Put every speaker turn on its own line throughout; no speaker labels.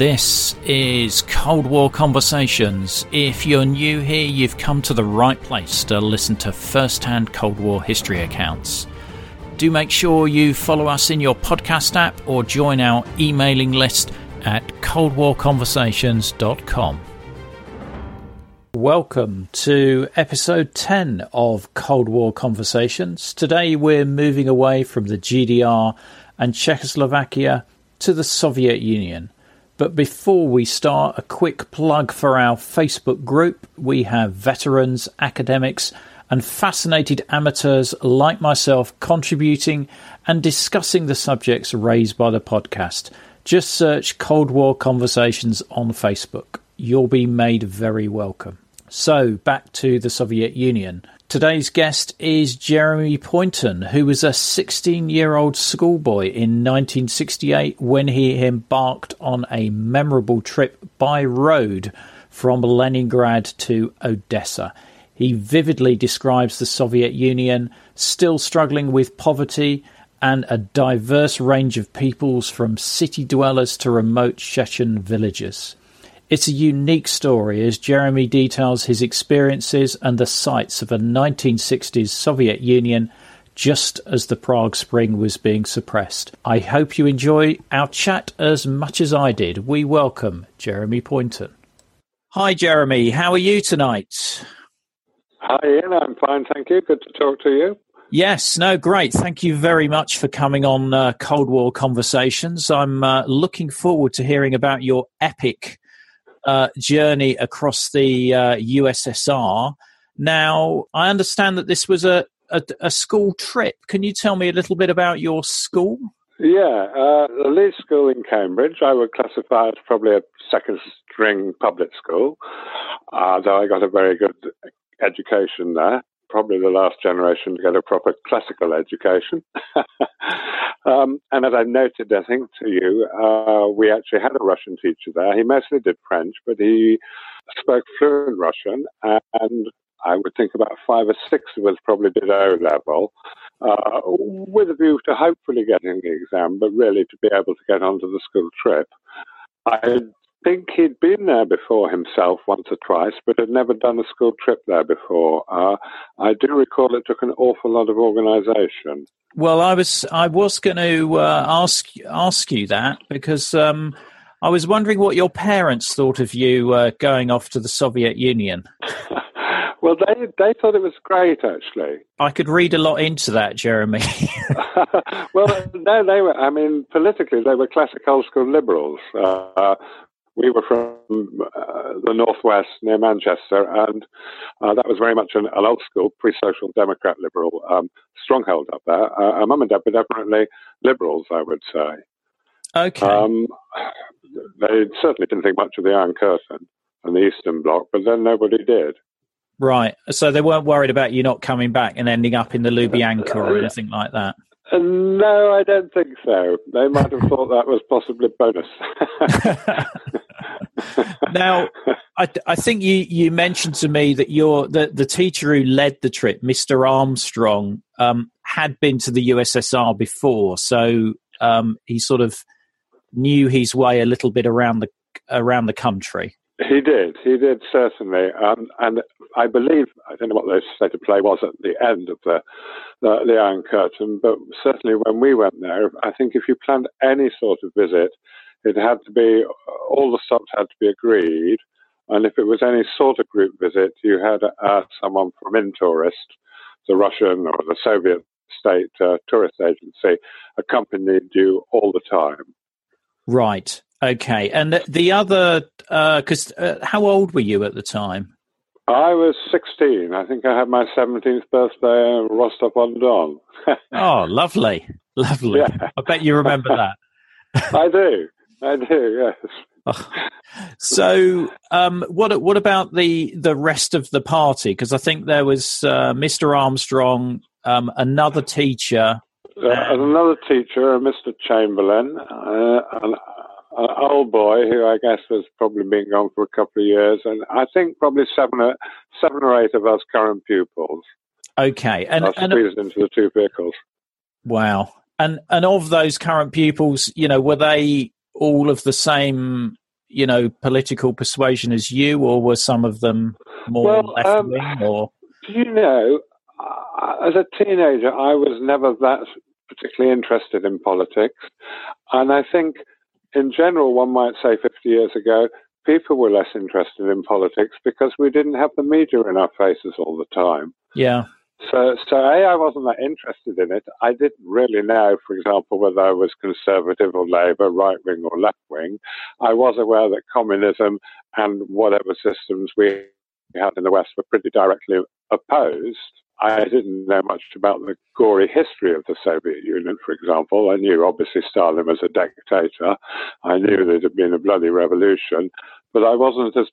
This is Cold War Conversations. If you're new here, you've come to the right place to listen to first hand Cold War history accounts. Do make sure you follow us in your podcast app or join our emailing list at coldwarconversations.com. Welcome to episode 10 of Cold War Conversations. Today we're moving away from the GDR and Czechoslovakia to the Soviet Union. But before we start, a quick plug for our Facebook group. We have veterans, academics, and fascinated amateurs like myself contributing and discussing the subjects raised by the podcast. Just search Cold War Conversations on Facebook. You'll be made very welcome. So, back to the Soviet Union. Today's guest is Jeremy Poynton, who was a 16 year old schoolboy in 1968 when he embarked on a memorable trip by road from Leningrad to Odessa. He vividly describes the Soviet Union still struggling with poverty and a diverse range of peoples from city dwellers to remote Chechen villages. It's a unique story as Jeremy details his experiences and the sights of a 1960s Soviet Union just as the Prague Spring was being suppressed. I hope you enjoy our chat as much as I did. We welcome Jeremy Poynton. Hi, Jeremy. How are you tonight?
Hi, Ian. I'm fine, thank you. Good to talk to you.
Yes, no, great. Thank you very much for coming on uh, Cold War Conversations. I'm uh, looking forward to hearing about your epic uh, journey across the uh, USSR. Now, I understand that this was a, a, a, school trip. Can you tell me a little bit about your school?
Yeah, uh, the Leys School in Cambridge, I would classify as probably a second string public school, uh, though I got a very good education there probably the last generation to get a proper classical education. um, and as I noted, I think to you, uh, we actually had a Russian teacher there. He mostly did French, but he spoke fluent Russian. And I would think about five or six of us probably did O level, uh, with a view to hopefully getting the exam, but really to be able to get onto the school trip. I think he'd been there before himself once or twice, but had never done a school trip there before. Uh, I do recall it took an awful lot of organisation.
Well, I was I was going to uh, ask ask you that because um, I was wondering what your parents thought of you uh, going off to the Soviet Union.
well, they they thought it was great, actually.
I could read a lot into that, Jeremy.
well, no, they were. I mean, politically, they were classic old school liberals. Uh, we were from uh, the northwest near Manchester, and uh, that was very much an, an old school pre-social democrat liberal um, stronghold up there. Uh, mum and dad were definitely liberals, I would say.
Okay. Um,
they certainly didn't think much of the Iron Curtain and the Eastern Bloc, but then nobody did.
Right. So they weren't worried about you not coming back and ending up in the Lubyanka or anything like that.
Uh, no, I don't think so. They might have thought that was possibly bonus.
now, I, I, think you, you mentioned to me that your the, the teacher who led the trip, Mr. Armstrong, um, had been to the USSR before, so um, he sort of knew his way a little bit around the around the country.
He did. He did certainly, um, and I believe I don't know what the state of play was at the end of the, the, the Iron Curtain, but certainly when we went there, I think if you planned any sort of visit, it had to be all the stops had to be agreed, and if it was any sort of group visit, you had uh, someone from Intourist, the Russian or the Soviet state uh, tourist agency, accompanied you all the time.
Right. Okay. And the, the other, because uh, uh, how old were you at the time?
I was 16. I think I had my 17th birthday in Rostov on Don.
oh, lovely. Lovely. Yeah. I bet you remember that.
I do. I do, yes. Oh.
So, um, what what about the the rest of the party? Because I think there was uh, Mr. Armstrong, um, another teacher,
uh, another teacher, Mr. Chamberlain, uh, and an old boy who I guess has probably been gone for a couple of years, and I think probably seven or, seven or eight of us current pupils.
Okay, and,
and squeezed into the two vehicles.
Wow, and and of those current pupils, you know, were they all of the same you know, political persuasion as you, or were some of them more
Well,
left
um,
or
Do you know, as a teenager, I was never that particularly interested in politics. And I think, in general, one might say 50 years ago, people were less interested in politics because we didn't have the media in our faces all the time.
yeah,
So, so A, I wasn't that interested in it. I didn't really know, for example, whether I was conservative or Labour, right wing or left wing. I was aware that communism and whatever systems we had in the West were pretty directly opposed. I didn't know much about the gory history of the Soviet Union, for example. I knew obviously Stalin was a dictator. I knew there had been a bloody revolution, but I wasn't as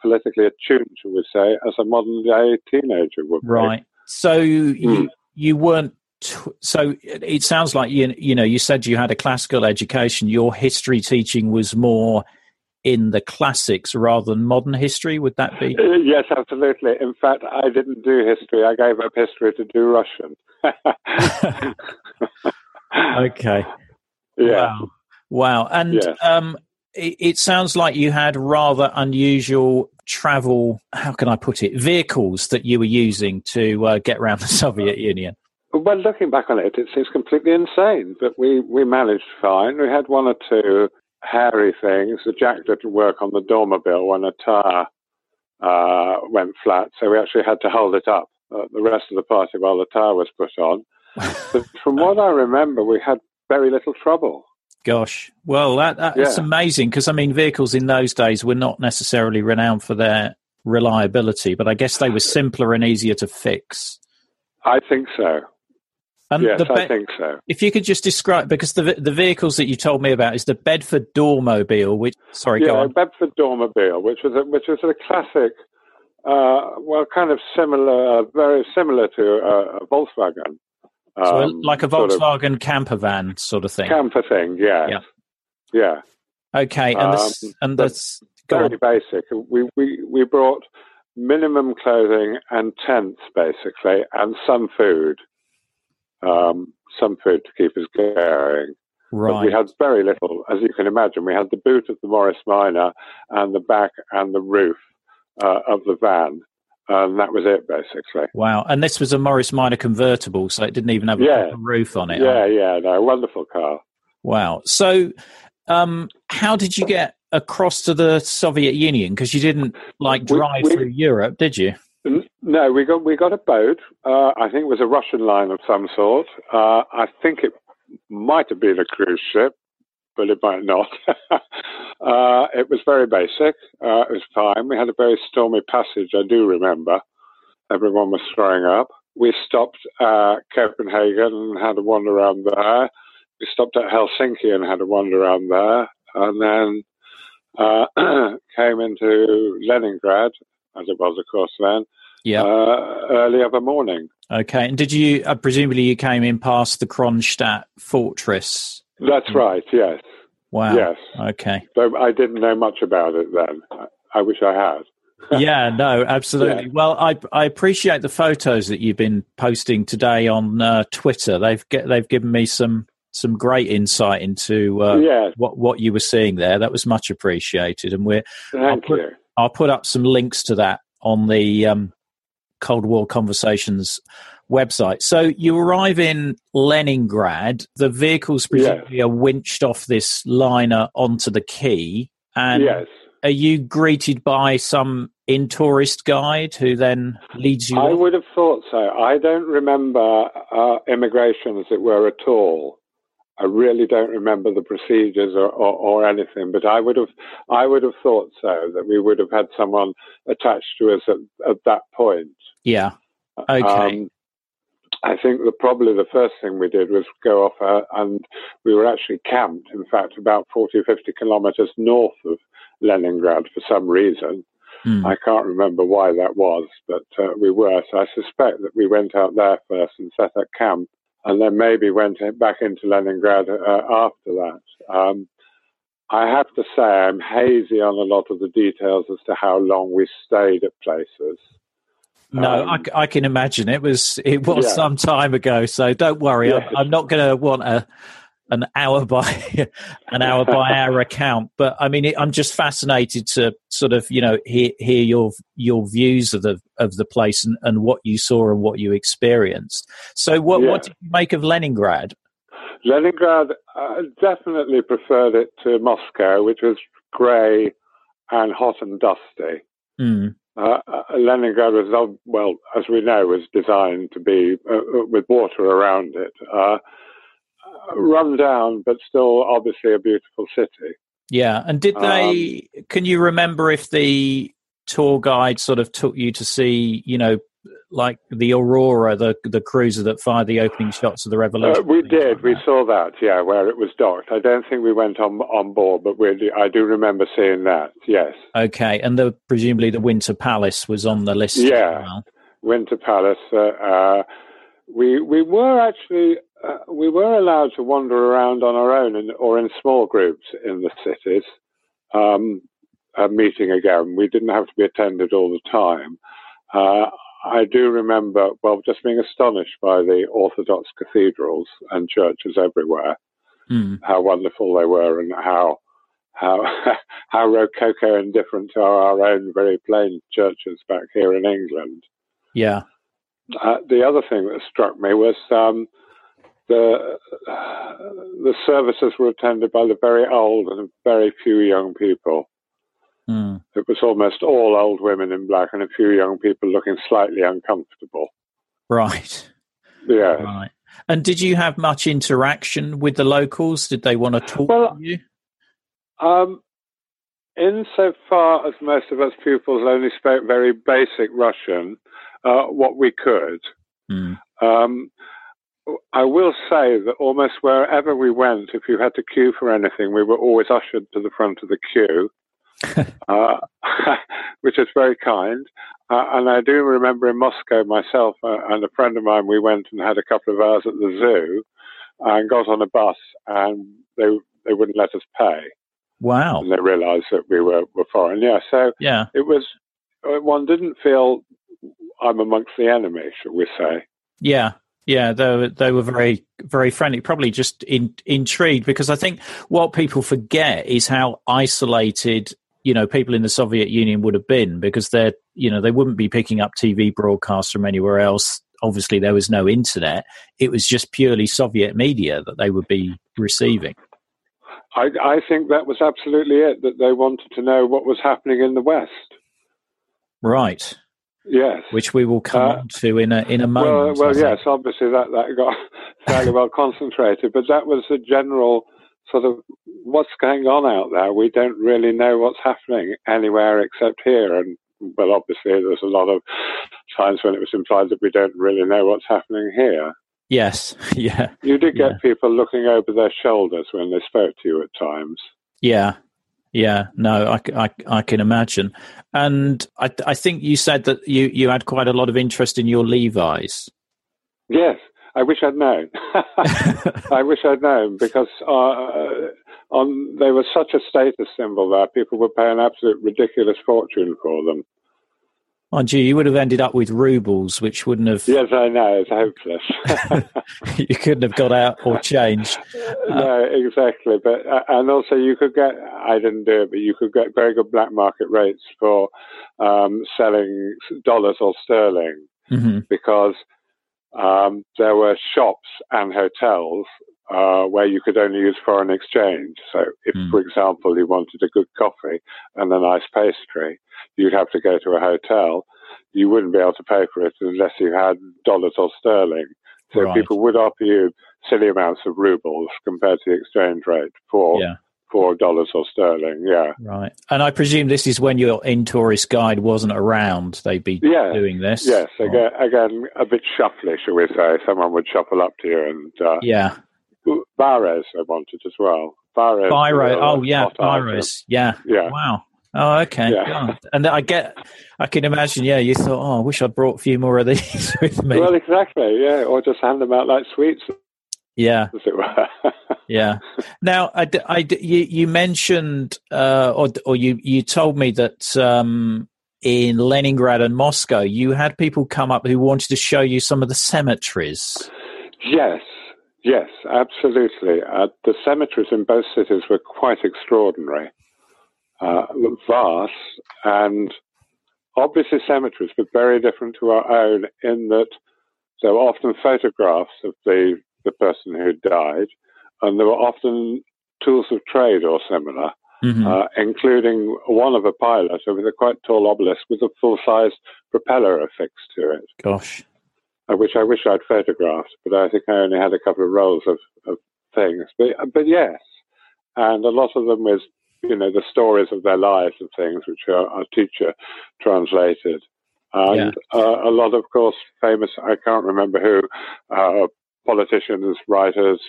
politically attuned, shall we say, as a modern day teenager would be.
right. So you
Mm.
you weren't. T- so it it sounds like you you know you said you had a classical education. Your history teaching was more in the classics rather than modern history. Would that be?
Uh, Yes, absolutely. In fact, I didn't do history. I gave up history to do Russian.
okay.
yeah.
Wow. Wow. And
Yes.
um, it, it sounds like you had rather unusual travel, how can I put it, vehicles that you were using to uh, get around the Soviet Union.
Well, looking back on it, it seems completely insane, but we, we managed fine. We had one or two hairy things. The jack didn't work on the Dormobile when a tire uh, went flat, so we actually had to hold it up uh, the rest of the party while the tire was put on. But from what I remember, we had very little trouble.
Gosh. Well, that, that's
Yeah.
amazing because, I mean, vehicles in those days were not necessarily renowned for their reliability, but I guess they were simpler and easier to fix.
I think so.
And
yes,
the
I think so.
if you could just describe, because the the vehicles that you told me about is the Bedford Dormobile, which sorry, go
yeah,
on.
Bedford Dormobile, which was a, which was a classic, uh, well, kind of similar, uh, very similar to uh, a Volkswagen.
So
um,
like a
sort of
Volkswagen camper van sort of thing.
camper thing. Yeah,
Yeah.
yeah,
okay, and the, s-
Um,
and that's
very basic. We we we brought minimum clothing and tents basically, and some food, um, some food to keep us going. But
right.
we had very little, as you can imagine. We had the boot of the Morris Minor and the back and the roof uh, of the van, and that was it basically.
Wow, and this was a Morris Minor convertible, so it didn't even have a
Yeah.
proper roof on it.
Yeah, yeah, no, wonderful car.
Wow. So, um, how did you get across to the Soviet Union? Because you didn't like
We-
drive
we-
through Europe, did you?
No, we got we got a boat. Uh, I think it was a Russian line of some sort. Uh, I think it might have been a cruise ship, but it might not. uh, it was very basic. Uh, it was fine. We had a very stormy passage. I do remember. Everyone was throwing up. We stopped at Copenhagen and had a wander around there. We stopped at Helsinki and had a wander around there, and then uh, came into Leningrad, as it was, of course, then
Yeah.
uh, early other morning.
okay. And did you? Uh, presumably, you came in past the Kronstadt fortress.
That's right. Yes.
Wow.
Yes.
Okay.
So I didn't know much about it then. I- wish I had.
yeah, no, absolutely.
Yeah.
Well, I I appreciate the photos that you've been posting today on uh, Twitter. They've get, they've given me some some great insight into uh,
yes.
what what you were seeing there. That was much appreciated, and we're
Thank
put-
you.
I'll put up some links to that on the um, Cold War Conversations website. So you arrive in Leningrad. The vehicles presumably are winched off this liner onto the quay, and
yes.
are you greeted by some Intourist guide who then leads you?
I
on?
would have thought so. I don't remember uh, immigration, as it were, at all. I really don't remember the procedures or, or, or anything, but I would have, I would have thought so that we would have had someone attached to us at, at that point.
Yeah. Okay.
Um, I think that probably the first thing we did was go off uh, and we were actually camped, in fact, about 40 or 50 kilometers north of Leningrad for some reason.
Hmm.
I can't remember why that was, but uh, we were. So I suspect that we went out there first and set up camp and then maybe went back into Leningrad uh, after that. Um, I have to say I'm hazy on a lot of the details as to how long we stayed at places.
No,
Um,
I, I can imagine it was it was
Yeah.
some time ago. So don't worry,
Yes.
I'm, I'm not going to want a an hour by an hour by hour account. But I mean, it, I'm just fascinated to sort of you know hear, hear your your views of the of the place and, and what you saw and what you experienced. So, what yeah. what did you make of Leningrad?
Leningrad uh, definitely preferred it to Moscow, which was grey and hot and dusty.
Mm.
Uh, uh, Leningrad was, well, as we know, was designed to be uh, uh with water around it. Uh, run down, but still obviously a beautiful city.
Yeah. And did they, um, can you remember if the tour guide sort of took you to see, you know, like the Aurora, the the cruiser that fired the opening shots of the Revolution?
Uh, we did. We saw that. Yeah, where it was docked. I don't think we went on on board, but we I do remember seeing that. Yes.
Okay, and the presumably the Winter Palace was on the list.
Yeah, well. Winter Palace. Uh, uh, we we were actually uh, we were allowed to wander around on our own in, or in small groups in the cities. Um, meeting again. We didn't have to be attended all the time. Uh, I do remember, well, just being astonished by the Orthodox cathedrals and churches everywhere,
mm.
how wonderful they were, and how how how rococo and different to our own very plain churches back here in England.
Yeah.
Uh, the other thing that struck me was um, the the services were attended by the very old and very few young people.
Mm.
It was almost all old women in black and a few young people looking slightly uncomfortable.
Right.
Yeah.
Right. And did you have much interaction with the locals? Did they want to talk
well,
to you?
Um, insofar as most of us pupils only spoke very basic Russian, uh, what we could.
Mm.
Um, I will say that almost wherever we went, if you had to queue for anything, we were always ushered to the front of the queue. uh, which is very kind. Uh, and I do remember in Moscow myself uh, and a friend of mine, we went and had a couple of hours at the zoo and got on a bus and they they wouldn't let us pay.
Wow.
And they realized that we were, were foreign. Yeah. So
yeah.
it was, uh, one didn't feel I'm amongst the enemy, shall we say.
Yeah. Yeah, they were, they were very very friendly. Probably just in, intrigued because I think what people forget is how isolated you know people in the Soviet Union would have been because they're you know they wouldn't be picking up TV broadcasts from anywhere else. Obviously, there was no internet. It was just purely Soviet media that they would be receiving.
I, I think that was absolutely it. That they wanted to know what was happening in the West.
Right.
Yes.
Which we will come uh, to in a in a moment.
Well, well yes, obviously that that got fairly well concentrated, but that was the general sort of what's going on out there. We don't really know what's happening anywhere except here. And well, obviously, there's a lot of times when it was implied that we don't really know what's happening here.
Yes, yeah.
You did get
yeah.
people looking over their shoulders when they spoke to you at times.
Yeah, yeah. No, I, I, I can imagine. And I, I think you said that you, you had quite a lot of interest in your Levi's.
Yes, I wish I'd known. I wish I'd known because uh, on they were such a status symbol there. People would pay an absolute ridiculous fortune for them.
Mind you, you would have ended up with rubles, which wouldn't have.
Yes, I know. It's hopeless.
you couldn't have got out or changed.
no, exactly. But uh, and also you could get. I didn't do it, but you could get very good black market rates for um, selling dollars or sterling
mm-hmm.
because um, there were shops and hotels uh, where you could only use foreign exchange. So, if, mm. for example, you wanted a good coffee and a nice pastry, you'd have to go to a hotel. You wouldn't be able to pay for it unless you had dollars or sterling. So, right. people would offer you silly amounts of rubles compared to the exchange rate for
yeah
four dollars or sterling. Yeah,
right. And I presume this is when your Intourist guide wasn't around. They'd be doing this.
Yes, again, again, a bit shuffly, shall we say? Someone would shuffle up to you and uh,
yeah.
Bares I wanted as well.
Bares. Biro. Oh yeah, Bares. Yeah.
Yeah.
Wow. Oh, okay. Yeah. And I get, I can imagine. Yeah, you thought, oh, I wish I'd brought a few more of these with me.
Well, exactly. Yeah, or just hand them out like sweets.
Yeah.
As it were. yeah.
Now, I, I, you, you mentioned, uh, or, or you, you told me that um, in Leningrad and Moscow, you had people come up who wanted to show you some of the cemeteries.
Yes, Yes, absolutely. Uh, the cemeteries in both cities were quite extraordinary, uh, vast, and obviously cemeteries, but very different to our own in that there were often photographs of the, the person who died, and there were often tools of trade or similar, mm-hmm. uh, including one of a pilot with a quite tall obelisk with a full size propeller affixed to it.
Gosh.
Which I wish I'd photographed, but I think I only had a couple of rolls of, of things. But, but yes, and a lot of them with you know the stories of their lives and things, which our, our teacher translated, and yeah. uh, a lot, of course, famous. I can't remember who, uh, politicians, writers,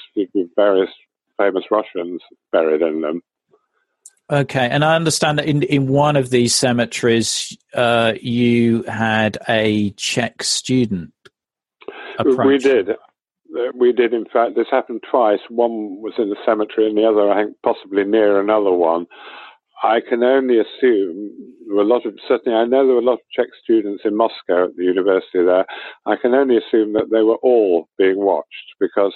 various famous Russians buried in them.
Okay, and I understand that in in one of these cemeteries, uh, you had a Czech student. Approach.
We did. Uh, we did, in fact. This happened twice. One was in the cemetery, and the other, I think, possibly near another one. I can only assume there were a lot of certainly. I know there were a lot of Czech students in Moscow at the university there. I can only assume that they were all being watched because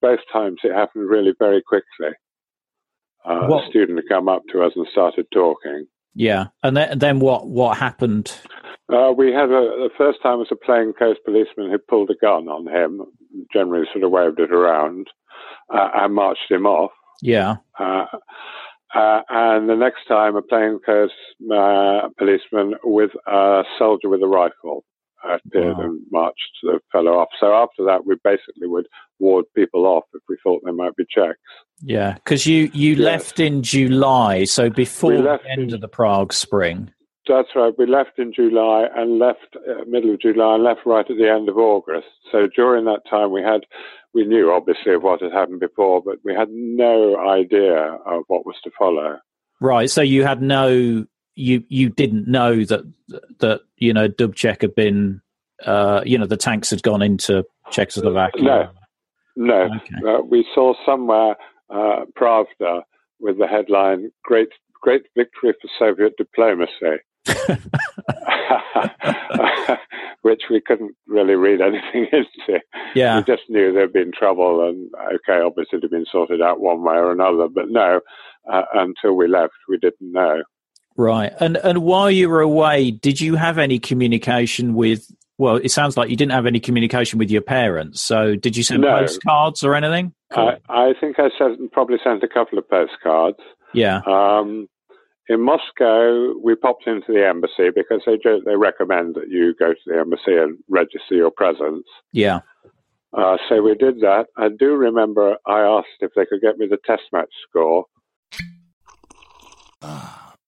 both times it happened really very quickly. Uh, a student had come up to us and started talking.
Yeah, and then, then what? What happened?
Uh, we had a, the first time was a plain plainclothes policeman who pulled a gun on him, generally sort of waved it around, uh, and marched him off.
Yeah.
Uh, uh and the next time, a plainclothes uh, policeman with a soldier with a rifle appeared wow. and marched the fellow off. So after that, we basically would ward people off if we thought they might be Czechs.
Yeah, because you you yes. left in July, so before the end in, of the Prague Spring.
That's right. We left in July and left uh, middle of July and left right at the end of August. So during that time, we had we knew obviously of what had happened before, but we had no idea of what was to follow.
Right. So you had no you you didn't know that that you know Dubček had been uh, you know the tanks had gone into Czechoslovakia.
No, no. Okay. Uh, we saw somewhere uh, Pravda with the headline "Great Great Victory for Soviet Diplomacy." which we couldn't really read anything into.
Yeah.
We just knew there'd been trouble, and okay, obviously it had been sorted out one way or another. But no, uh, until we left, we didn't know.
Right. And and while you were away, did you have any communication with well, it sounds like you didn't have any communication with your parents. So did you send no. postcards or anything?
Cool. I, I, think I sent, probably sent a couple of postcards.
Yeah.
Um, in Moscow, we popped into the embassy because they they recommend that you go to the embassy and register your presence.
Yeah.
Uh, so we did that. I do remember I asked if they could get me the test match score.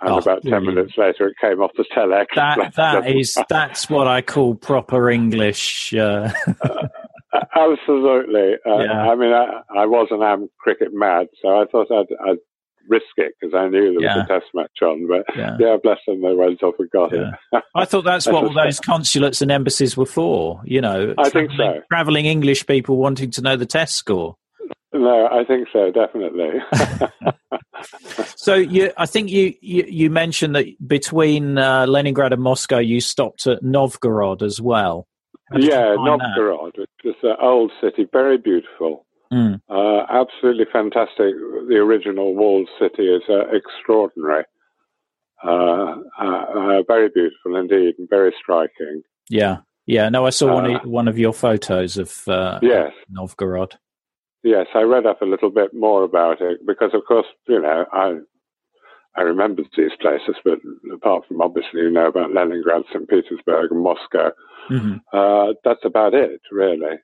and oh, about ten minutes later, it came off the telex.
That that is that's what I call proper English. Uh...
uh, absolutely. Uh, yeah. I mean, I, I was an am cricket mad, so I thought I'd, I'd risk it because I knew there was yeah. a test match on. But yeah. yeah, bless them, they went off and got it.
I thought that's what all those consulates and embassies were for. You know,
I think so.
Traveling English people wanting to know the test score.
No, I think so, definitely.
so you, I think you, you, you mentioned that between uh, Leningrad and Moscow, you stopped at Novgorod as well.
Yeah, Novgorod, which is an old city, very beautiful. Mm. Uh, absolutely fantastic. The original walled city is uh, extraordinary. Uh, uh, uh, very beautiful indeed, and very striking.
Yeah, yeah. No, I saw one, of, one of your photos of yes. Novgorod.
Yes, I read up a little bit more about it because, of course, you know, I I remembered these places, but apart from obviously you know about Leningrad, St. Petersburg, and Moscow, mm-hmm. uh, that's about it, really.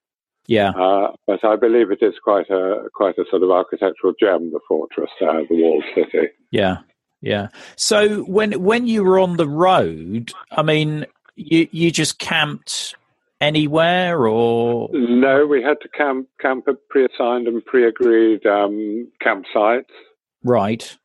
Yeah.
Uh, but I believe it is quite a quite a sort of architectural gem, the fortress, uh, the walled city.
Yeah, yeah. So when when you were on the road, I mean, you you just camped anywhere, or
no? We had to camp camp at pre-assigned and pre-agreed um, campsites.
Right.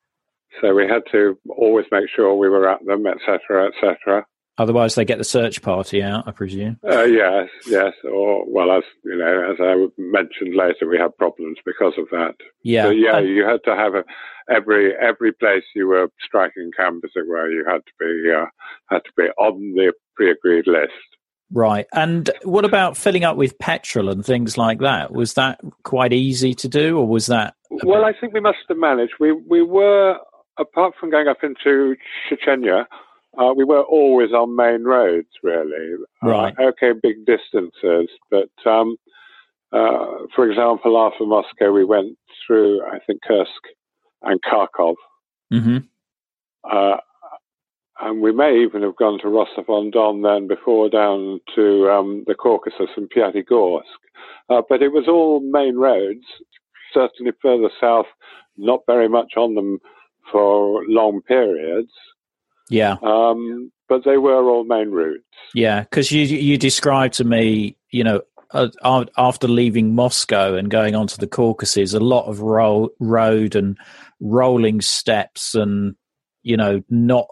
So we had to always make sure we were at them, etc., etc.
Otherwise, they get the search party out, I presume.
Uh, yes, yes. Or well, as you know, as I mentioned later, we had problems because of that.
Yeah,
so, yeah. you had to have a, every every place you were striking camp, as it were, you had to be uh, had to be on the pre-agreed list.
Right. And what about filling up with petrol and things like that? Was that quite easy to do, or was that?
Well. I think we must have managed. We we were apart from going up into Chechnya, uh, we were always on main roads, really.
Uh, right.
Uh, okay, big distances, but um, uh, for example, after Moscow, we went through, I think, Kursk and Kharkov.
Mm-hmm.
And we may even have gone to Rostov on Don then before down to um, the Caucasus and Pyatigorsk. Uh, but it was all main roads, certainly further south, not very much on them for long periods.
Yeah.
Um, but they were all main routes.
Yeah, because you you described to me, you know, uh, after leaving Moscow and going on to the Caucasus, a lot of ro- road and rolling steppes, and you know, not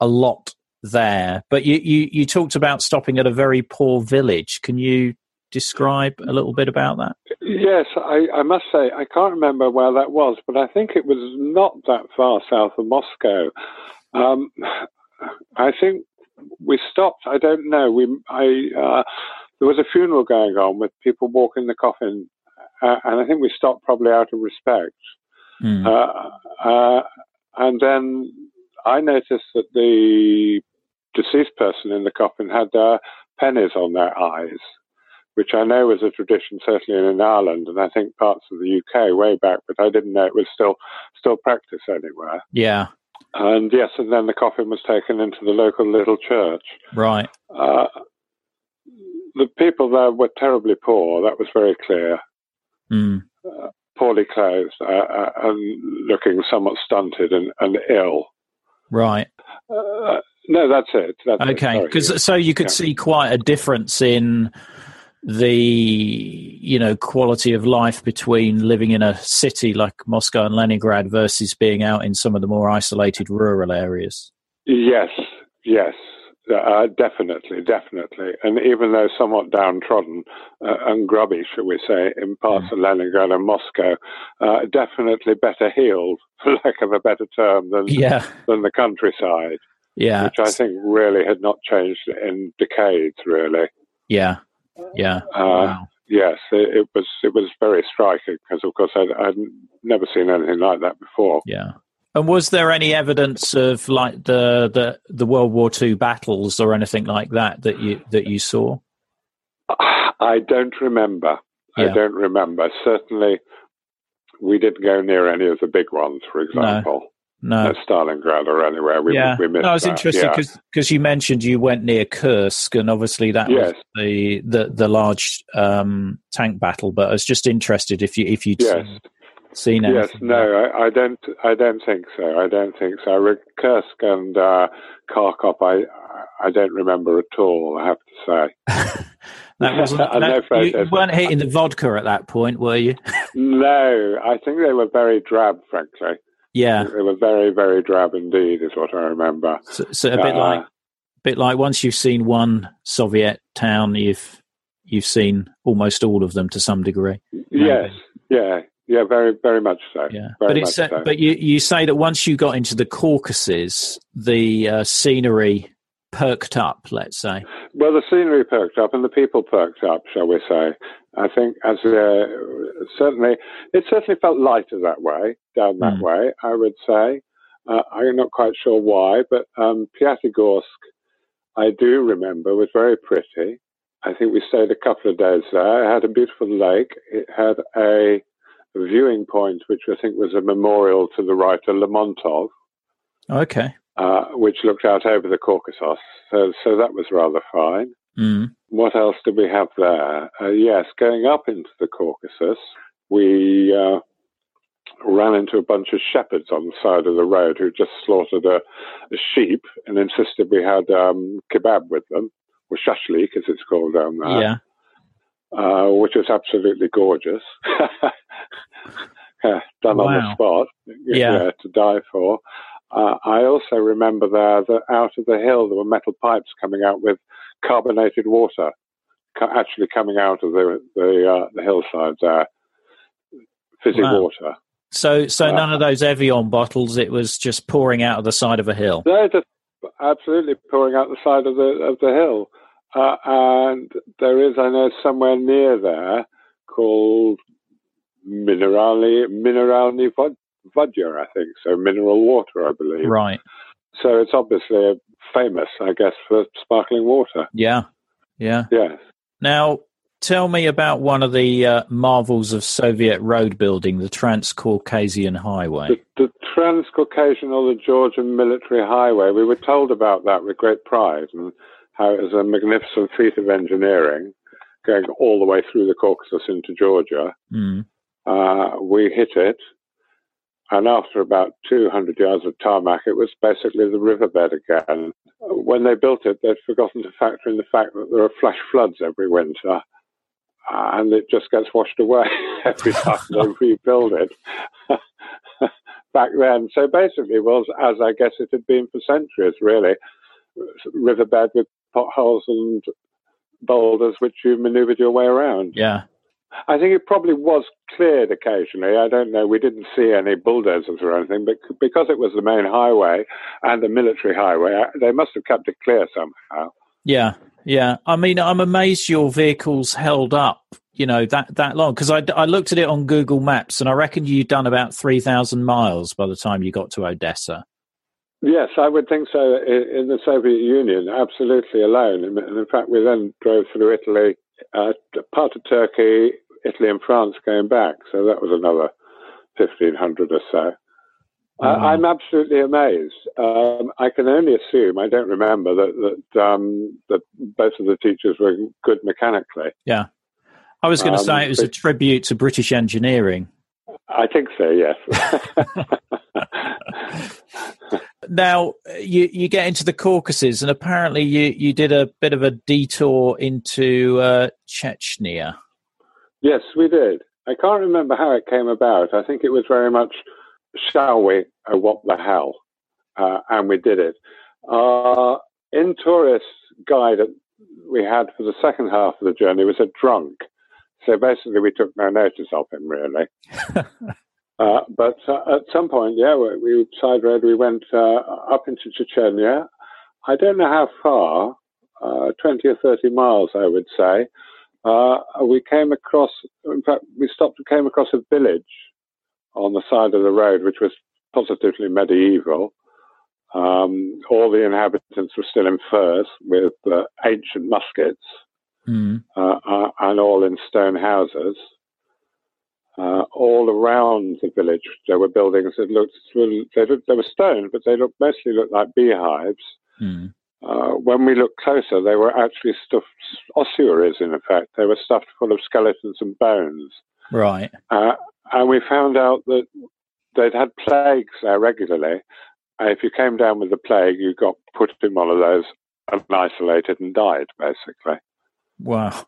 a lot there. But you, you you talked about stopping at a very poor village. Can you describe a little bit about that?
Yes, I, I, must say I can't remember where that was, but I think it was not that far south of Moscow. Um, I think we stopped. I don't know. We I uh, there was a funeral going on with people walking the coffin, uh, and I think we stopped probably out of respect.
Mm.
Uh, and then I noticed that the deceased person in the coffin had uh, pennies on their eyes which I know was a tradition certainly in Ireland and I think parts of the UK way back, but I didn't know it was still still practiced anywhere.
Yeah.
And yes, and then the coffin was taken into the local little church.
Right.
Uh, the people there were terribly poor. That was very clear.
Mm.
Uh, poorly clothed uh, uh and looking somewhat stunted and, and ill.
Right.
Uh, no, that's it. That's
okay, because so you could yeah. see quite a difference in the you know quality of life between living in a city like Moscow and Leningrad versus being out in some of the more isolated rural areas.
Yes, yes, uh, definitely, definitely. And even though somewhat downtrodden uh, and grubby, shall we say, in parts mm. of Leningrad and Moscow, uh, definitely better heeled, for lack of a better term, than
yeah.
than the countryside.
Yeah,
which I think really had not changed in decades, really.
Yeah, yeah.
Uh, wow. Yes, it, it, was it was very striking because, of course, I'd, I'd never seen anything like that before.
Yeah. And was there any evidence of like the, the the World War II battles or anything like that that you that you saw?
I don't remember. Yeah. I don't remember. Certainly, we didn't go near any of the big ones, for example.
No. No,
at Stalingrad or anywhere. We,
yeah,
we missed
no, it's
that.
interesting because
yeah.
you mentioned you went near Kursk, and obviously that
yes.
was the the, the large um, tank battle. But I was just interested if you if you'd
yes.
Seen, seen
Yes, no, I, I, don't. I don't think so. I don't think so. Kursk and uh, Kharkov, I I don't remember at all. I have to say.
that wasn't. that, you weren't hitting the vodka at that point, were you?
no, I think they were very drab, frankly.
Yeah,
they were very, very drab indeed, is what I remember.
So, so a bit uh, like, bit like once you've seen one Soviet town, you've you've seen almost all of them to some degree.
Yes, yeah, yeah, very, very much so.
Yeah, but it's
so.
but you you say that once you got into the Caucasus, the uh, scenery perked up. Let's say.
Well, the scenery perked up, and the people perked up, shall we say? I think as uh, certainly it certainly felt lighter that way, down that mm. way. I would say. Uh, I'm not quite sure why, but um, Pyatigorsk, I do remember, was very pretty. I think we stayed a couple of days there. It had a beautiful lake. It had a viewing point, which I think was a memorial to the writer Lermontov.
Okay.
Uh, which looked out over the Caucasus. So, so that was rather fine.
Mm.
What else did we have there? Uh, yes, going up into the Caucasus, we uh, ran into a bunch of shepherds on the side of the road who just slaughtered a, a sheep and insisted we had um, kebab with them. or shashlik as it's called down there.
Yeah.
Uh, which was absolutely gorgeous. Done on the
Wow.
spot,
Yeah.
to die for. Uh, I also remember there that out of the hill there were metal pipes coming out with carbonated water, actually coming out of the the, uh, the hillside there, fizzy
Wow.
water.
So, so none of those Evian bottles. It was just pouring out of the side of a hill.
Just absolutely pouring out the side of the of the hill, uh, and there is, I know, somewhere near there called Minerali Mineralny Vod- Vodya, I think. So mineral water, I believe.
Right.
So it's obviously famous, I guess, for sparkling water.
Yeah. Yeah.
Yes.
Now, tell me about one of the uh, marvels of Soviet road building, the Transcaucasian Highway.
The, the Transcaucasian or the Georgian Military Highway, we were told about that with great pride and how it was a magnificent feat of engineering going all the way through the Caucasus into Georgia.
Mm.
Uh, we hit it, and after about 200 yards of tarmac, it was basically the riverbed again. When they built it, they'd forgotten to factor in the fact that there are flash floods every winter, and it just gets washed away every time they rebuild it. Back then, so basically, it was as I guess it had been for centuries, really, riverbed with potholes and boulders which you manoeuvred your way around.
Yeah.
I think it probably was cleared occasionally. I don't know. We didn't see any bulldozers or anything, but because it was the main highway and a military highway, uh, they must have kept it clear somehow.
Yeah. Yeah. I mean, I'm amazed your vehicles held up, you know, that, that long. Because I, I looked at it on Google Maps and I reckon you'd done about 3,000 miles by the time you got to Odessa.
Yes, I would think so. In, the Soviet Union, absolutely alone. And in fact, we then drove through Italy, uh, part of Turkey, Italy, and France going back. So that was another fifteen hundred or so.
Wow.
I, I'm absolutely amazed. Um, I can only assume. I don't remember that that um, that both of the teachers were good mechanically. Yeah.
I was going to
Um,
say it was a tribute to British engineering.
I think so. Yes.
Now you you get into the Caucasus, and apparently you you did a bit of a detour into uh, Chechnya.
Yes, we did. I can't remember how it came about. I think it was very much, shall we, or what the hell? Uh, and we did it. Our Intourist guide that we had for the second half of the journey was a drunk. So basically, we took no notice of him, really. uh, but uh, at some point, yeah, we, we side road, we went uh, up into Chechnya. I don't know how far, uh, 20 or 30 miles, I would say uh, we came across, in fact, we stopped and came across a village on the side of the road, which was positively medieval. Um, all the inhabitants were still in furs with uh, ancient muskets
Mm.
and all in stone houses. Uh, all around the village, there were buildings that looked, they, looked, they were stone, but they looked, mostly looked like beehives.
Mm.
Uh, when we looked closer, they were actually stuffed ossuaries, in effect. They were stuffed full of skeletons and bones.
Right.
Uh, and we found out that they'd had plagues there regularly. And if you came down with the plague, you got put in one of those and isolated and died, basically.
Wow.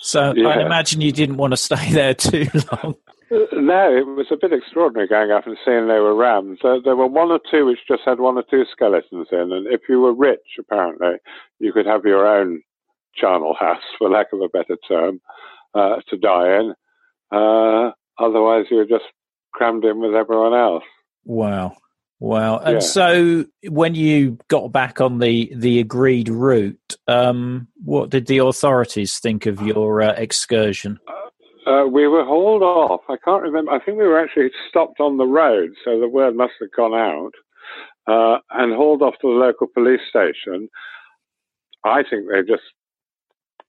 So
Yeah.
I imagine you didn't want to stay there too long.
No, it was a bit extraordinary going up and seeing they were rams. There, there were one or two which just had one or two skeletons in, and if you were rich, apparently, you could have your own charnel house, for lack of a better term, uh, to die in. Uh, otherwise, you were just crammed in with everyone else.
Wow. Wow. And
Yeah.
so when you got back on the, the agreed route, um, what did the authorities think of your uh, excursion?
Uh, we were hauled off. I can't remember. I think we were actually stopped on the road, so the word must have gone out, uh, and hauled off to the local police station. I think they just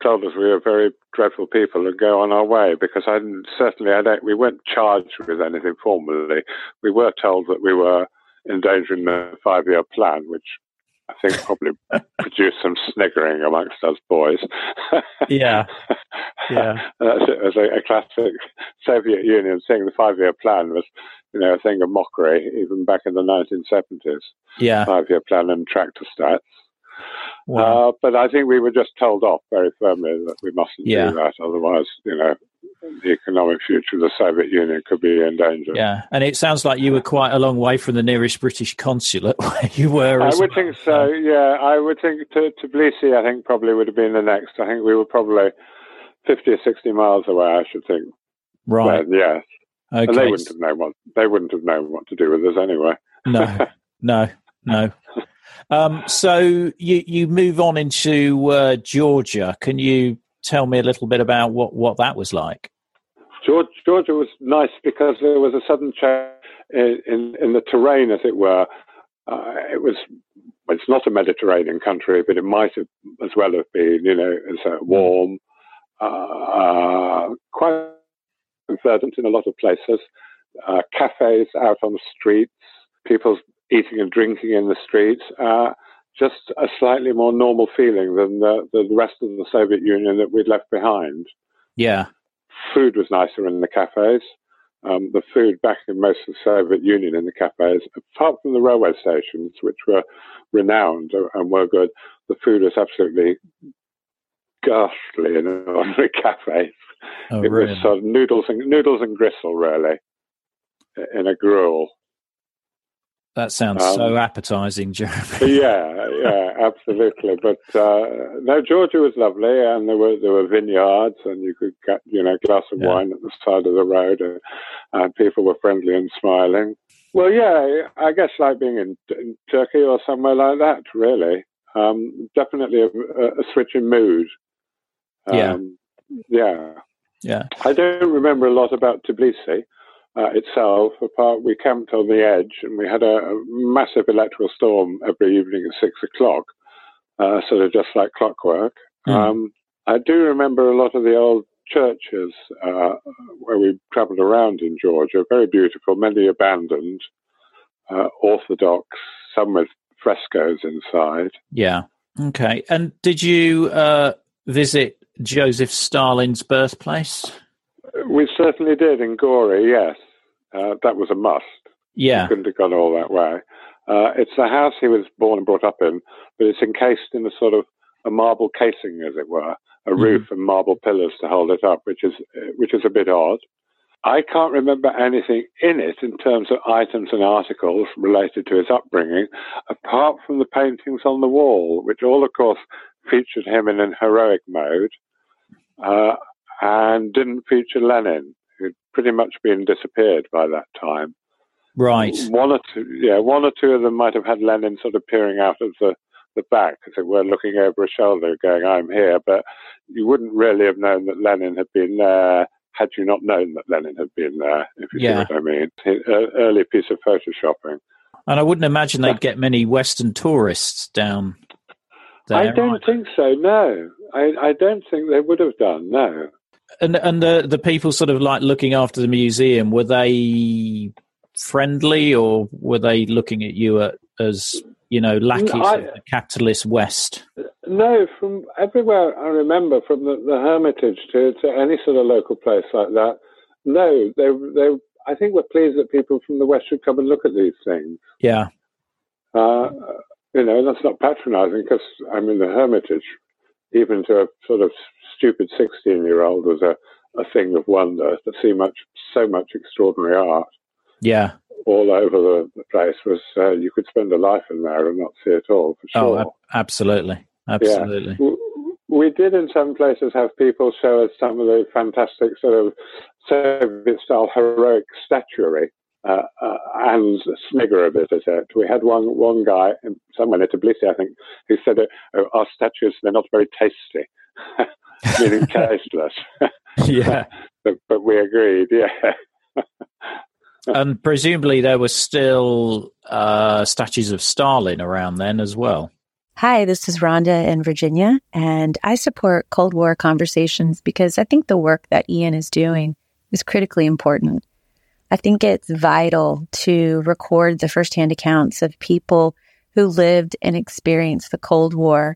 told us we were very dreadful people and go on our way because I certainly I don't. We weren't charged with anything formally. We were told that we were endangering the five-year plan, which I think probably produced some sniggering amongst us boys.
Yeah. Yeah.
That's it. As a, a classic Soviet Union thing, the five-year plan was, you know, a thing of mockery even back in the 1970s.
Yeah.
Five-year plan and tractor stats. Wow. Uh, but I think we were just told off very firmly that we mustn't yeah. do that. Otherwise, you know, the economic future of the Soviet Union could be in danger.
Yeah, and it sounds like you were quite a long way from the nearest British consulate where you were.
I would well. think so. Yeah, I would think to Tbilisi. I think probably would have been the next. I think we were probably fifty or sixty miles away. I should think.
Right.
Yes. Okay. And they wouldn't have known what they wouldn't have known what to do with us anyway.
no, no, no. Um, so you you move on into uh, Georgia. Can you tell me a little bit about what, what that was like?
Georgia, was nice because there was a sudden change in, in, in the terrain, as it were. Uh, it was it's not a Mediterranean country, but it might have as well have been. You know, it's uh, warm, uh, quite verdant in a lot of places. Uh, cafes out on the streets, people eating and drinking in the streets. Uh, just a slightly more normal feeling than the, the rest of the Soviet Union that we'd left behind.
Yeah.
Food was nicer in the cafes. Um, the food back in most of the Soviet Union in the cafes, apart from the railway stations, which were renowned and were good, the food was absolutely ghastly in ordinary cafes. Oh, it really? was sort of noodles and noodles and gristle, really, in a gruel.
That sounds um, so appetizing, Jeremy.
yeah, yeah, absolutely. But uh, no, Georgia was lovely, and there were there were vineyards, and you could get you know a glass of yeah. wine at the side of the road, and, and, people were friendly and smiling. Well, yeah, I guess like being in, in Turkey or somewhere like that. Really, um, definitely a, a, switch in mood.
Um, yeah,
yeah,
yeah.
I don't remember a lot about Tbilisi uh, itself. Apart, we camped on the edge, and we had a, a massive electrical storm every evening at six o'clock, uh, sort of just like clockwork. Mm. Um, I do remember a lot of the old churches uh, where we travelled around in Georgia. Very beautiful, many abandoned, uh, orthodox, some with frescoes inside.
Yeah. Okay. And did you uh, visit Joseph Stalin's birthplace?
We certainly did in Gori, yes. Uh, that was a must.
Yeah.
couldn't have gone all that way. Uh, it's the house he was born and brought up in, but it's encased in a sort of a marble casing, as it were, a mm roof and marble pillars to hold it up, which is which is a bit odd. I can't remember anything in it in terms of items and articles related to his upbringing, apart from the paintings on the wall, which all, of course, featured him in an heroic mode. Uh, and didn't feature Lenin, who'd pretty much been disappeared by that time.
Right.
One or two, yeah, one or two of them might have had Lenin sort of peering out of the, the back, as it were, looking over a shoulder, going, I'm here. But you wouldn't really have known that Lenin had been there had you not known that Lenin had been there, if you yeah. see what I mean. An uh, early piece of photoshopping.
And I wouldn't imagine they'd get many Western tourists down there.
I don't right? think so, no. I, I don't think they would have done, no.
And and the the people sort of like looking after the museum were they friendly or were they looking at you at, as you know lackeys I, of the capitalist West?
No, from everywhere I remember, from the, the Hermitage to, to any sort of local place like that. No, they they I think we're pleased that people from the West should come and look at these things.
Yeah.
Uh, you know, that's not patronising because I'm in the Hermitage, even to a sort of stupid 16 year old was a, a thing of wonder to see much, so much extraordinary art.
Yeah.
All over the, place was, uh, you could spend a life in there and not see it all for oh, sure. Oh,
absolutely. Absolutely.
Yeah. We did in some places have people show us some of the fantastic sort of Soviet style heroic statuary uh, uh, and snigger a bit at it. We had one one guy, somewhere near Tbilisi, I think, who said, oh, "Our statues they're not very tasty." meaning tasteless.
yeah.
but, but we agreed, yeah.
and presumably there were still uh, statues of Stalin around then as well.
Hi, this is Rhonda in Virginia, and I support Cold War conversations because I think the work that Ian is doing is critically important. I think it's vital to record the firsthand accounts of people who lived and experienced the Cold War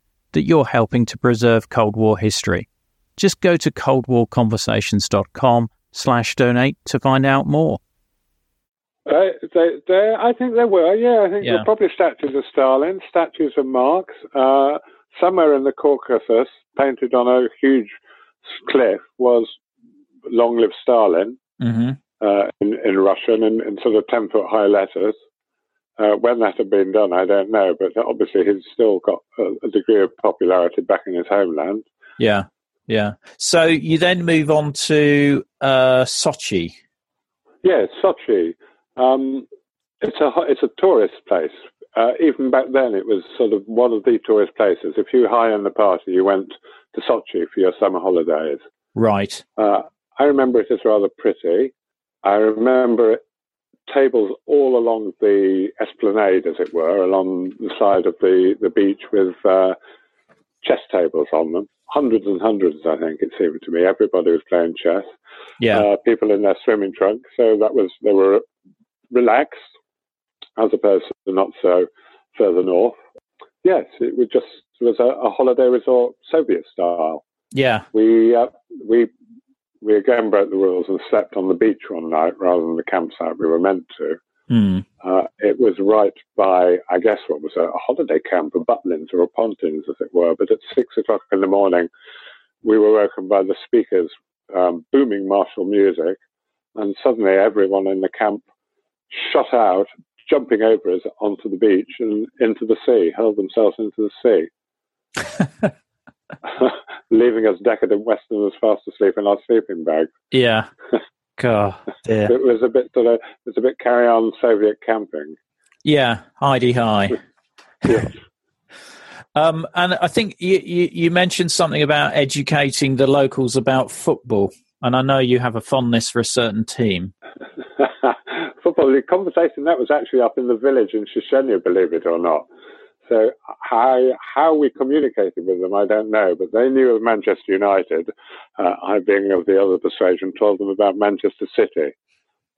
that you're helping to preserve Cold War history. Just go to coldwarconversations.com slash donate to find out more.
Uh, they, they, I think there were, yeah. I think yeah. there were probably statues of Stalin, statues of Marx. Uh, somewhere in the Caucasus, painted on a huge cliff, was "Long live Stalin" mm-hmm. uh, in, in, Russian in, in, sort of ten foot high letters. Uh, when that had been done, I don't know, but obviously he's still got a, a degree of popularity back in his homeland.
Yeah, yeah. So you then move on to uh, Sochi.
Yeah, Sochi. Um, it's a it's a tourist place. Uh, even back then, it was sort of one of the tourist places. If you were high in the party, you went to Sochi for your summer holidays.
Right.
Uh, I remember it as rather pretty. I remember it, tables all along the esplanade, as it were, along the side of the, the beach with uh, chess tables on them. Hundreds and hundreds, I think it seemed to me. Everybody was playing chess.
Yeah. Uh,
people in their swimming trunks. So that was they were relaxed as opposed to not so further north. Yes, it was just it was a, a holiday resort, Soviet style.
Yeah,
we uh, we we again broke the rules and slept on the beach one night rather than the campsite we were meant to.
Mm.
Uh, it was right by, I guess, what was a, a holiday camp, a Butlins or a Pontins, as it were. But at six o'clock in the morning, we were woken by the speakers um, booming martial music, and suddenly everyone in the camp shot out, jumping over us onto the beach and into the sea, hurled themselves into the sea, leaving us decadent Westerners fast asleep in our sleeping bags.
Yeah. God, dear.
it was a bit sort of, it was a bit carry on Soviet camping.
Yeah, Hi-de-Hi.
yes.
Um, and I think you, you, you, mentioned something about educating the locals about football, and I know you have a fondness for a certain team.
football, the conversation that was actually up in the village in Chechnya, believe it or not. So how how we communicated with them, I don't know, but they knew of Manchester United. Uh, I, being of the other persuasion, told them about Manchester City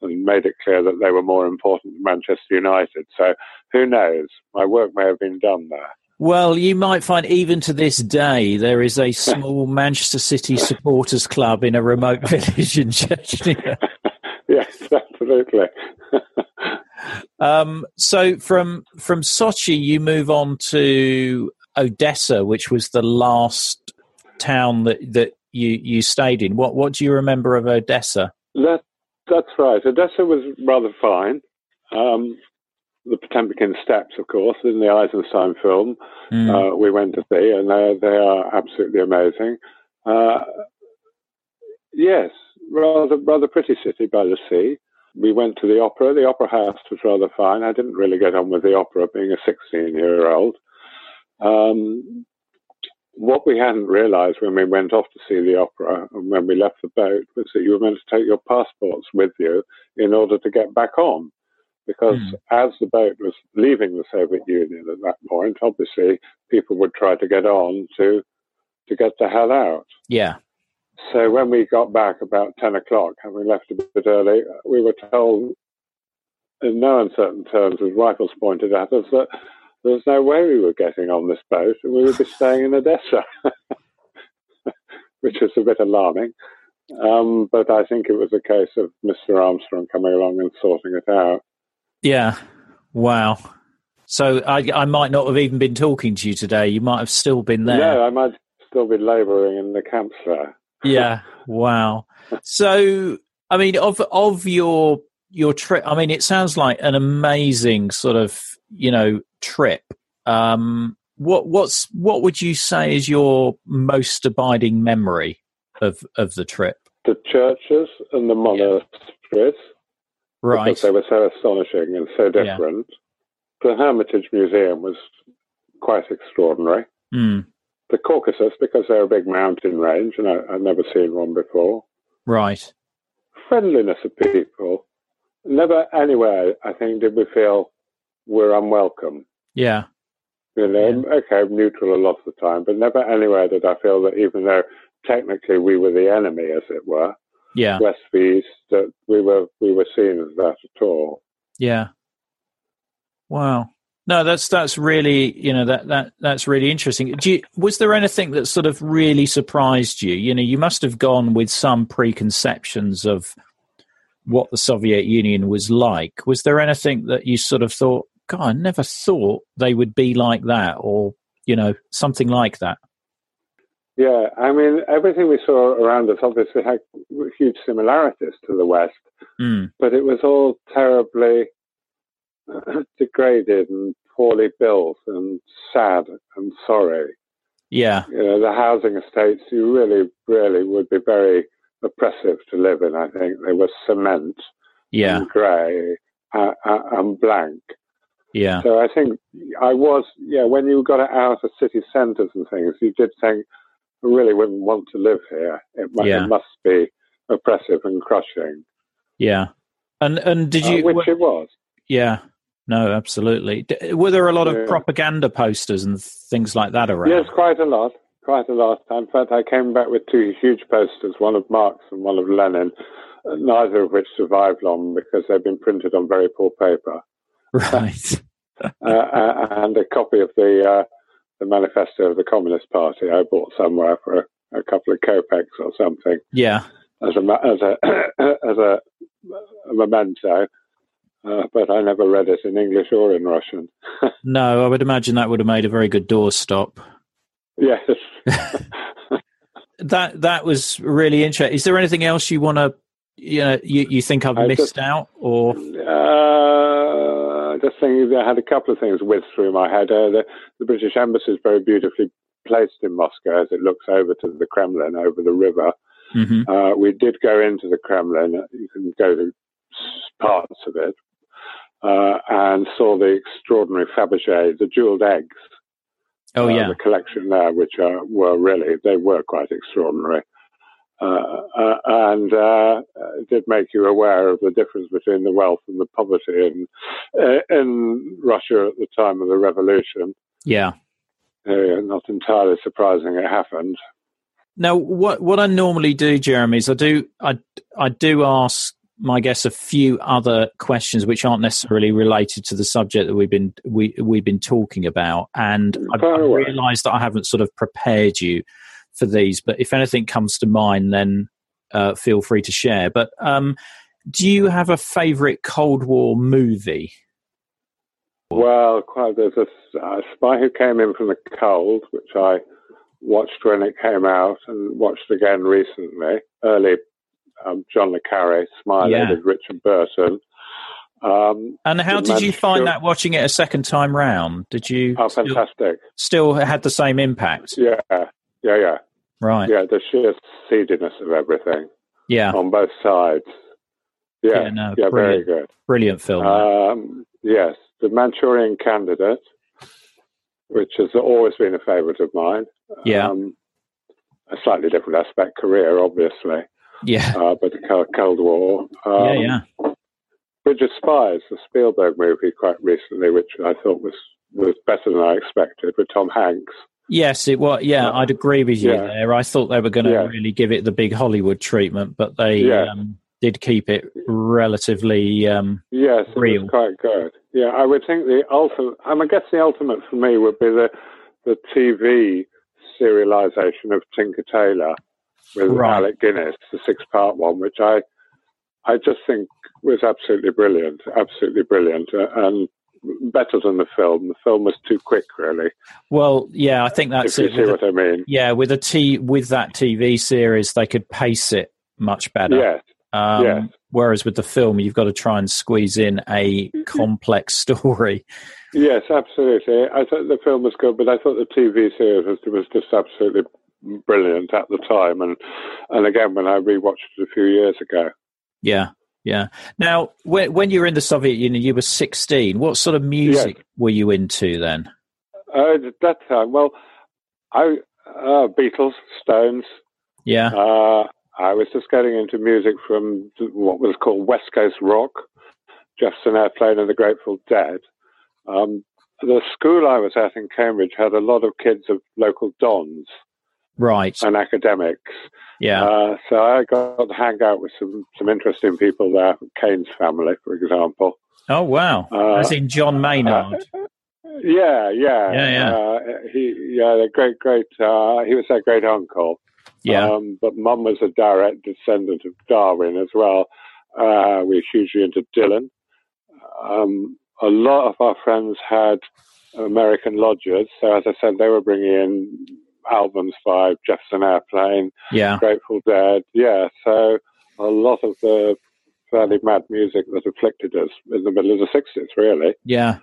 and made it clear that they were more important than Manchester United. So who knows? My work may have been done there.
Well, you might find even to this day there is a small Manchester City supporters club in a remote village in Chechnya.
yes, absolutely.
Um, so from from Sochi, you move on to Odessa, which was the last town that that you you stayed in. What what do you remember of Odessa?
That that's right. Odessa was rather fine. Um, the Potemkin Steps, of course, in the Eisenstein film, mm. uh, we went to see, and they they are absolutely amazing. Uh, yes, rather rather pretty city by the sea. We went to the opera. The opera house was rather fine. I didn't really get on with the opera, being a 16 year old. Um, what we hadn't realized when we went off to see the opera and when we left the boat was that you were meant to take your passports with you in order to get back on. Because mm. as the boat was leaving the Soviet Union at that point, obviously people would try to get on to to get the hell out.
Yeah.
So when we got back about 10 o'clock, having left a bit early, we were told in no uncertain terms with rifles pointed at us that there was no way we were getting on this boat and we would be staying in Odessa, which was a bit alarming. Um, but I think it was a case of Mr. Armstrong coming along and sorting it out.
Yeah. Wow. So I, I might not have even been talking to you today. You might have still been there.
Yeah, I might still be labouring in the camps there
yeah. Wow. So, I mean, of of your your trip, I mean, it sounds like an amazing sort of you know trip. Um, what what's what would you say is your most abiding memory of of the trip?
The churches and the monasteries,
right?
Because they were so astonishing and so different. Yeah. The Hermitage Museum was quite extraordinary.
Mm
the Caucasus because they're a big mountain range, and I, have never seen one before.
Right.
Friendliness of people. Never anywhere, I think, did we feel we're unwelcome.
Yeah.
You know, yeah. okay, neutral a lot of the time, but never anywhere did I feel that even though technically we were the enemy, as it were,
yeah,
West East, that we were we were seen as that at all.
Yeah. Wow. No, that's that's really you know that that that's really interesting. You, was there anything that sort of really surprised you? You know, you must have gone with some preconceptions of what the Soviet Union was like. Was there anything that you sort of thought, God, I never thought they would be like that, or you know, something like that?
Yeah, I mean, everything we saw around us obviously had huge similarities to the West,
mm.
but it was all terribly degraded and poorly built and sad and sorry.
Yeah.
You know, the housing estates, you really, really would be very oppressive to live in, I think. They were cement
yeah.
and grey uh, uh, and blank.
Yeah.
So I think I was, yeah, when you got out of city centres and things, you did think, I really wouldn't want to live here. It, yeah. it must be oppressive and crushing.
Yeah. And and did uh, you?
Uh, which it was.
Yeah. No, absolutely. Were there a lot of propaganda posters and things like that around?
Yes, quite a lot. Quite a lot. In fact, I came back with two huge posters, one of Marx and one of Lenin, neither of which survived long because they've been printed on very poor paper.
Right.
uh, uh, and a copy of the uh, the manifesto of the Communist Party I bought somewhere for a, a couple of kopecks or something.
Yeah.
As a as a as a, a memento. Uh, but I never read it in English or in Russian.
no, I would imagine that would have made a very good doorstop.
Yes.
that that was really interesting. Is there anything else you want to, you know, you, you think I've I missed
just,
out, or?
Uh, just thinking, I had a couple of things whiz through my head. Uh, the, the British Embassy is very beautifully placed in Moscow as it looks over to the Kremlin, over the river.
Mm-hmm.
Uh, we did go into the Kremlin. You can go to parts of it, uh, and saw the extraordinary Fabergé, the jeweled eggs.
Oh
uh,
yeah,
the collection there, which uh, were really they were quite extraordinary, uh, uh, and uh, did make you aware of the difference between the wealth and the poverty in in Russia at the time of the revolution.
Yeah,
not entirely surprising it happened.
Now, what what I normally do, Jeremy, is I do I I do ask my guess a few other questions which aren't necessarily related to the subject that we've been we we've been talking about, and I, I realised that I haven't sort of prepared you for these. But if anything comes to mind, then uh, feel free to share. But um, do you have a favourite Cold War movie?
Well, quite, there's a, a spy who came in from the cold, which I watched when it came out and watched again recently, early um, John le Carre, Smile yeah. Richard Burton. Um,
and how did you find that watching it a second time round? Did you?
Oh, fantastic!
Still, still had the same impact.
Yeah, yeah, yeah.
Right.
Yeah, the sheer seediness of everything.
Yeah.
On both sides. Yeah, yeah, no, yeah very good.
Brilliant film.
Um, yes, The Manchurian Candidate, which has always been a favourite of mine.
Yeah.
Um, a slightly different aspect career, obviously.
Yeah.
Uh, but the Cold War.
Um, yeah, yeah.
Bridge of Spies, the Spielberg movie, quite recently, which I thought was was better than I expected, with Tom Hanks.
Yes, it was. Yeah, I'd agree with you yeah. there. I thought they were going to yeah. really give it the big Hollywood treatment, but they yeah. um, did keep it relatively um,
yes,
real.
quite good. Yeah, I would think the ultimate. I, mean, I guess the ultimate for me would be the the TV serialization of Tinker Tailor with right. Alec Guinness, the six part one, which I I just think was absolutely brilliant, absolutely brilliant, uh, and better than the film. The film was too quick, really.
Well, yeah, I think that's
if you
it.
see what I mean?
Yeah, with a t with that TV series, they could pace it much better.
Yes.
Um,
yes.
Whereas with the film, you've got to try and squeeze in a complex story.
Yes, absolutely. I thought the film was good, but I thought the TV series was, was just absolutely brilliant at the time, and and again when I rewatched it a few years ago.
Yeah, yeah. Now, when when you were in the Soviet Union, you were sixteen. What sort of music yes. were you into then?
Uh, at that time, well, I uh, Beatles, Stones.
Yeah.
Uh, I was just getting into music from what was called West Coast rock, Jefferson Airplane and the Grateful Dead. Um, the school I was at in Cambridge had a lot of kids of local dons
Right.
and academics.
Yeah.
Uh, so I got to hang out with some, some interesting people there, Keynes' family, for example.
oh wow.
uh,
As in John Maynard.
Yeah, yeah,
Yeah, yeah.
Uh, he, yeah, the great, great. Uh, he was their great uncle.
yeah.
Um, but Mum was a direct descendant of Darwin as well. Uh, we were hugely into Dylan. Um, a lot of our friends had American lodgers, so as I said, they were bringing in albums by Jefferson Airplane,
yeah.
Grateful Dead. Yeah, so a lot of the fairly mad music that afflicted us in the middle of the 60s, really.
Yeah.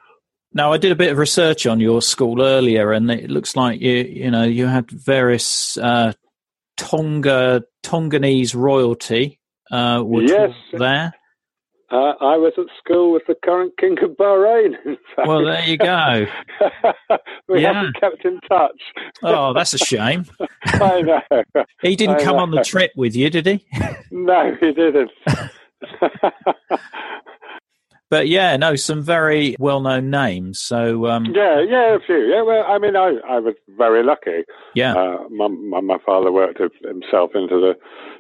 Now I did a bit of research on your school earlier, and it looks like you you know you had various uh, Tonga Tonganese royalty uh,
Yes.
there.
Uh, I was at school with the current King of Bahrain, in fact.
Well, there you go.
we
Yeah.
haven't kept in touch.
Oh, that's a shame.
I know.
He didn't
I
come
know.
on the trip with you, did he?
No, he didn't.
But yeah, no, some very well-known names. So um,
yeah, yeah, a few. Yeah, well, I mean, I, I was very lucky.
yeah,
Uh, my, my, my father worked himself into the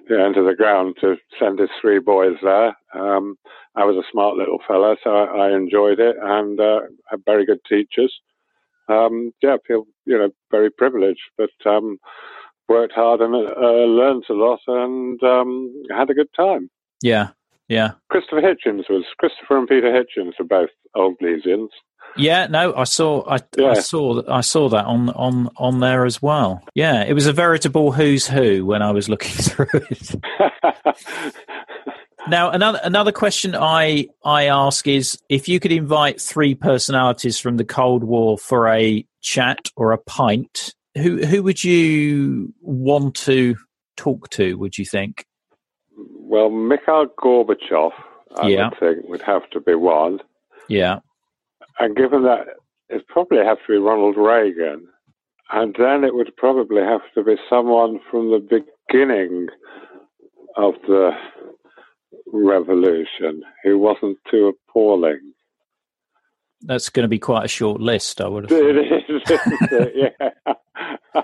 yeah, into the ground to send his three boys there. Um, I was a smart little fella, so I, I enjoyed it and uh, had very good teachers. Um, yeah, I feel you know very privileged, but um, worked hard and uh, learned a lot and um, had a good time.
yeah, yeah,
Christopher Hitchens was Christopher and Peter Hitchens were both old Leysians.
yeah. No, I saw, I, I
Yeah.
saw, I saw that on on on there as well. Yeah, it was a veritable who's who when I was looking through it. Now, another another question I I ask is if you could invite three personalities from the Cold War for a chat or a pint, who who would you want to talk to? Would you think?
Well, Mikhail Gorbachev, I
Yeah.
would think, would have to be one.
Yeah,
And given that, it'd probably have to be Ronald Reagan. And then it would probably have to be someone from the beginning of the revolution who wasn't too appalling.
that's going to be quite a short list. I would have.
It
thought.
is, isn't it? yeah.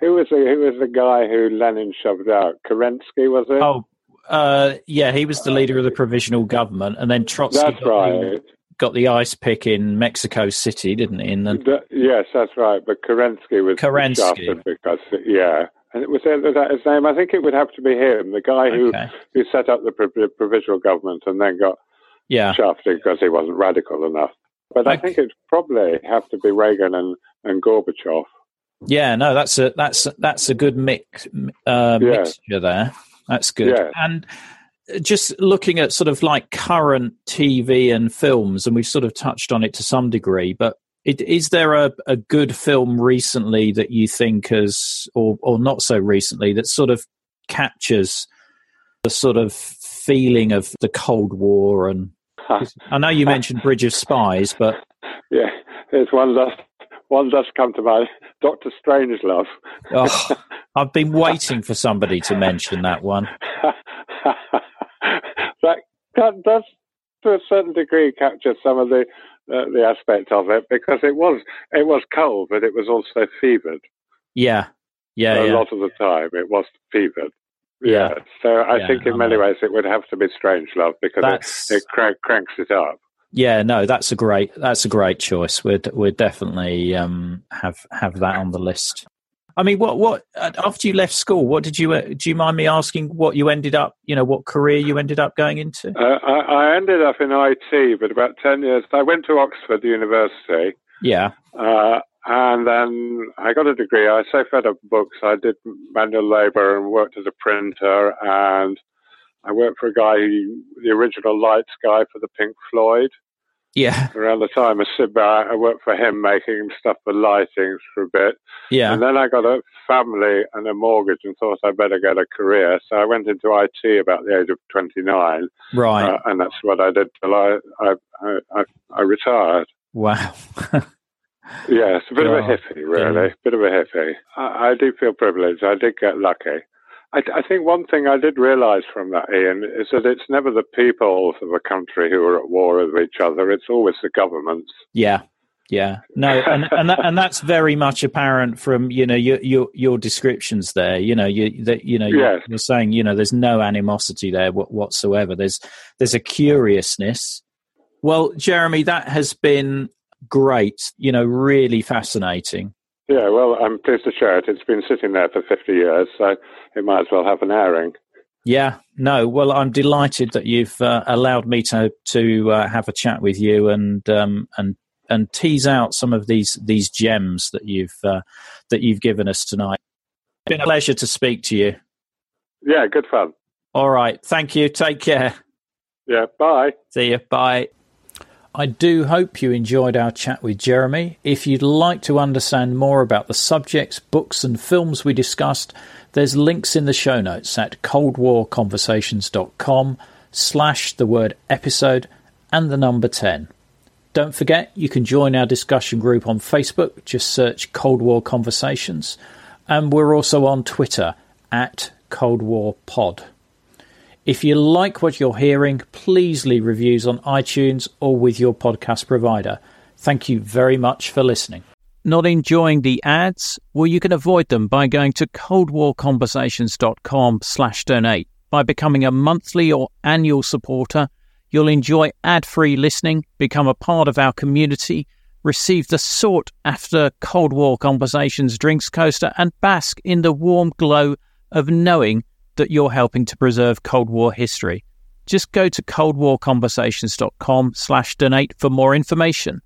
who was the who was the guy who Lenin shoved out? Kerensky was it?
Oh, uh, yeah, he was the leader of the provisional government, and then Trotsky
that's
got, the, got the ice pick in Mexico City, didn't he? And then,
Th- yes, that's right. But Kerensky was
Kerensky.
shafted because yeah, and it was, was that his name? I think it would have to be him, the guy who
okay,
who set up the pro- provisional government and then got
yeah,
shafted because he wasn't radical enough. But I think it'd probably have to be Reagan and, and Gorbachev.
Yeah, no, that's a that's that's a good mix uh,
Yeah.
mixture there. That's good.
Yeah.
And uh, just looking at sort of like current TV and films, and we've sort of touched on it to some degree, but it, is there a, a good film recently that you think has, or or not so recently, that sort of captures the sort of feeling of the Cold War? And I know you mentioned Bridge of Spies, but
yeah, there's one does one does come to mind, Doctor Strangelove.
oh, I've been waiting for somebody to mention that one.
that that does to a certain degree capture some of the uh, the aspect of it because it was it was cold, but it was also fevered.
Yeah, yeah,
a
yeah.
lot of the time, it was fevered.
Yeah.
Yeah. So I
Yeah,
think in many ways it would have to be Strangelove because
That's
it, it crank, cranks it up.
Yeah, no, that's a great that's a great choice. We'd we'd definitely um, have have that on the list. I mean, what what uh, after you left school? What did you uh, do? You mind me asking what you ended up? You know, what career you ended up going into?
Uh, I, I ended up in IT, but about 10 years, I went to Oxford University.
Yeah,
Uh, and then I got a degree. I so fed up books. I did manual labor and worked as a printer. And I worked for a guy, who, the original lights guy for the Pink Floyd.
yeah,
Around the time of Barrett, I worked for him making stuff for lighting for a bit.
yeah,
And then I got a family and a mortgage and thought I'd better get a career. So I went into IT about the age of 29.
right.
Uh, and that's what I did till I, I, I, I, I retired.
wow.
Yes, a bit of a hippie, really. Bit of a hippie. I, I do feel privileged. I did get lucky. I, I think one thing I did realize from that, Ian, is that it's never the peoples of a country who are at war with each other. It's always the governments.
yeah, Yeah, no, and and that, and that's very much apparent from you know your your, your descriptions there. You know, you that you know
Yes.
you're saying you know there's no animosity there whatsoever. There's there's a curiousness. Well, Jeremy, that has been great. You know, really fascinating.
Yeah, well, I'm pleased to share it. It's been sitting there for 50 years, so it might as well have an airing.
Yeah, no. Well, I'm delighted that you've uh, allowed me to to uh, have a chat with you and um, and and tease out some of these these gems that you've uh, that you've given us tonight. It's been a pleasure to speak to you.
Yeah, good fun.
All right, thank you. Take care.
Yeah, bye.
See you. Bye. I do hope you enjoyed our chat with Jeremy. If you'd like to understand more about the subjects, books, and films we discussed, there's links in the show notes at coldwarconversations.com slash the word episode and the number 10. Don't forget, you can join our discussion group on Facebook. Just search Cold War Conversations. And we're also on Twitter at Cold War Pod. If you like what you're hearing, please leave reviews on iTunes or with your podcast provider. Thank you very much for listening. Not enjoying the ads? Well, you can avoid them by going to coldwarconversations.com slash donate. By becoming a monthly or annual supporter, you'll enjoy ad-free listening, become a part of our community, receive the sought after Cold War Conversations drinks coaster, and bask in the warm glow of knowing that you're helping to preserve Cold War history. Just go to coldwarconversations.com slash donate for more information.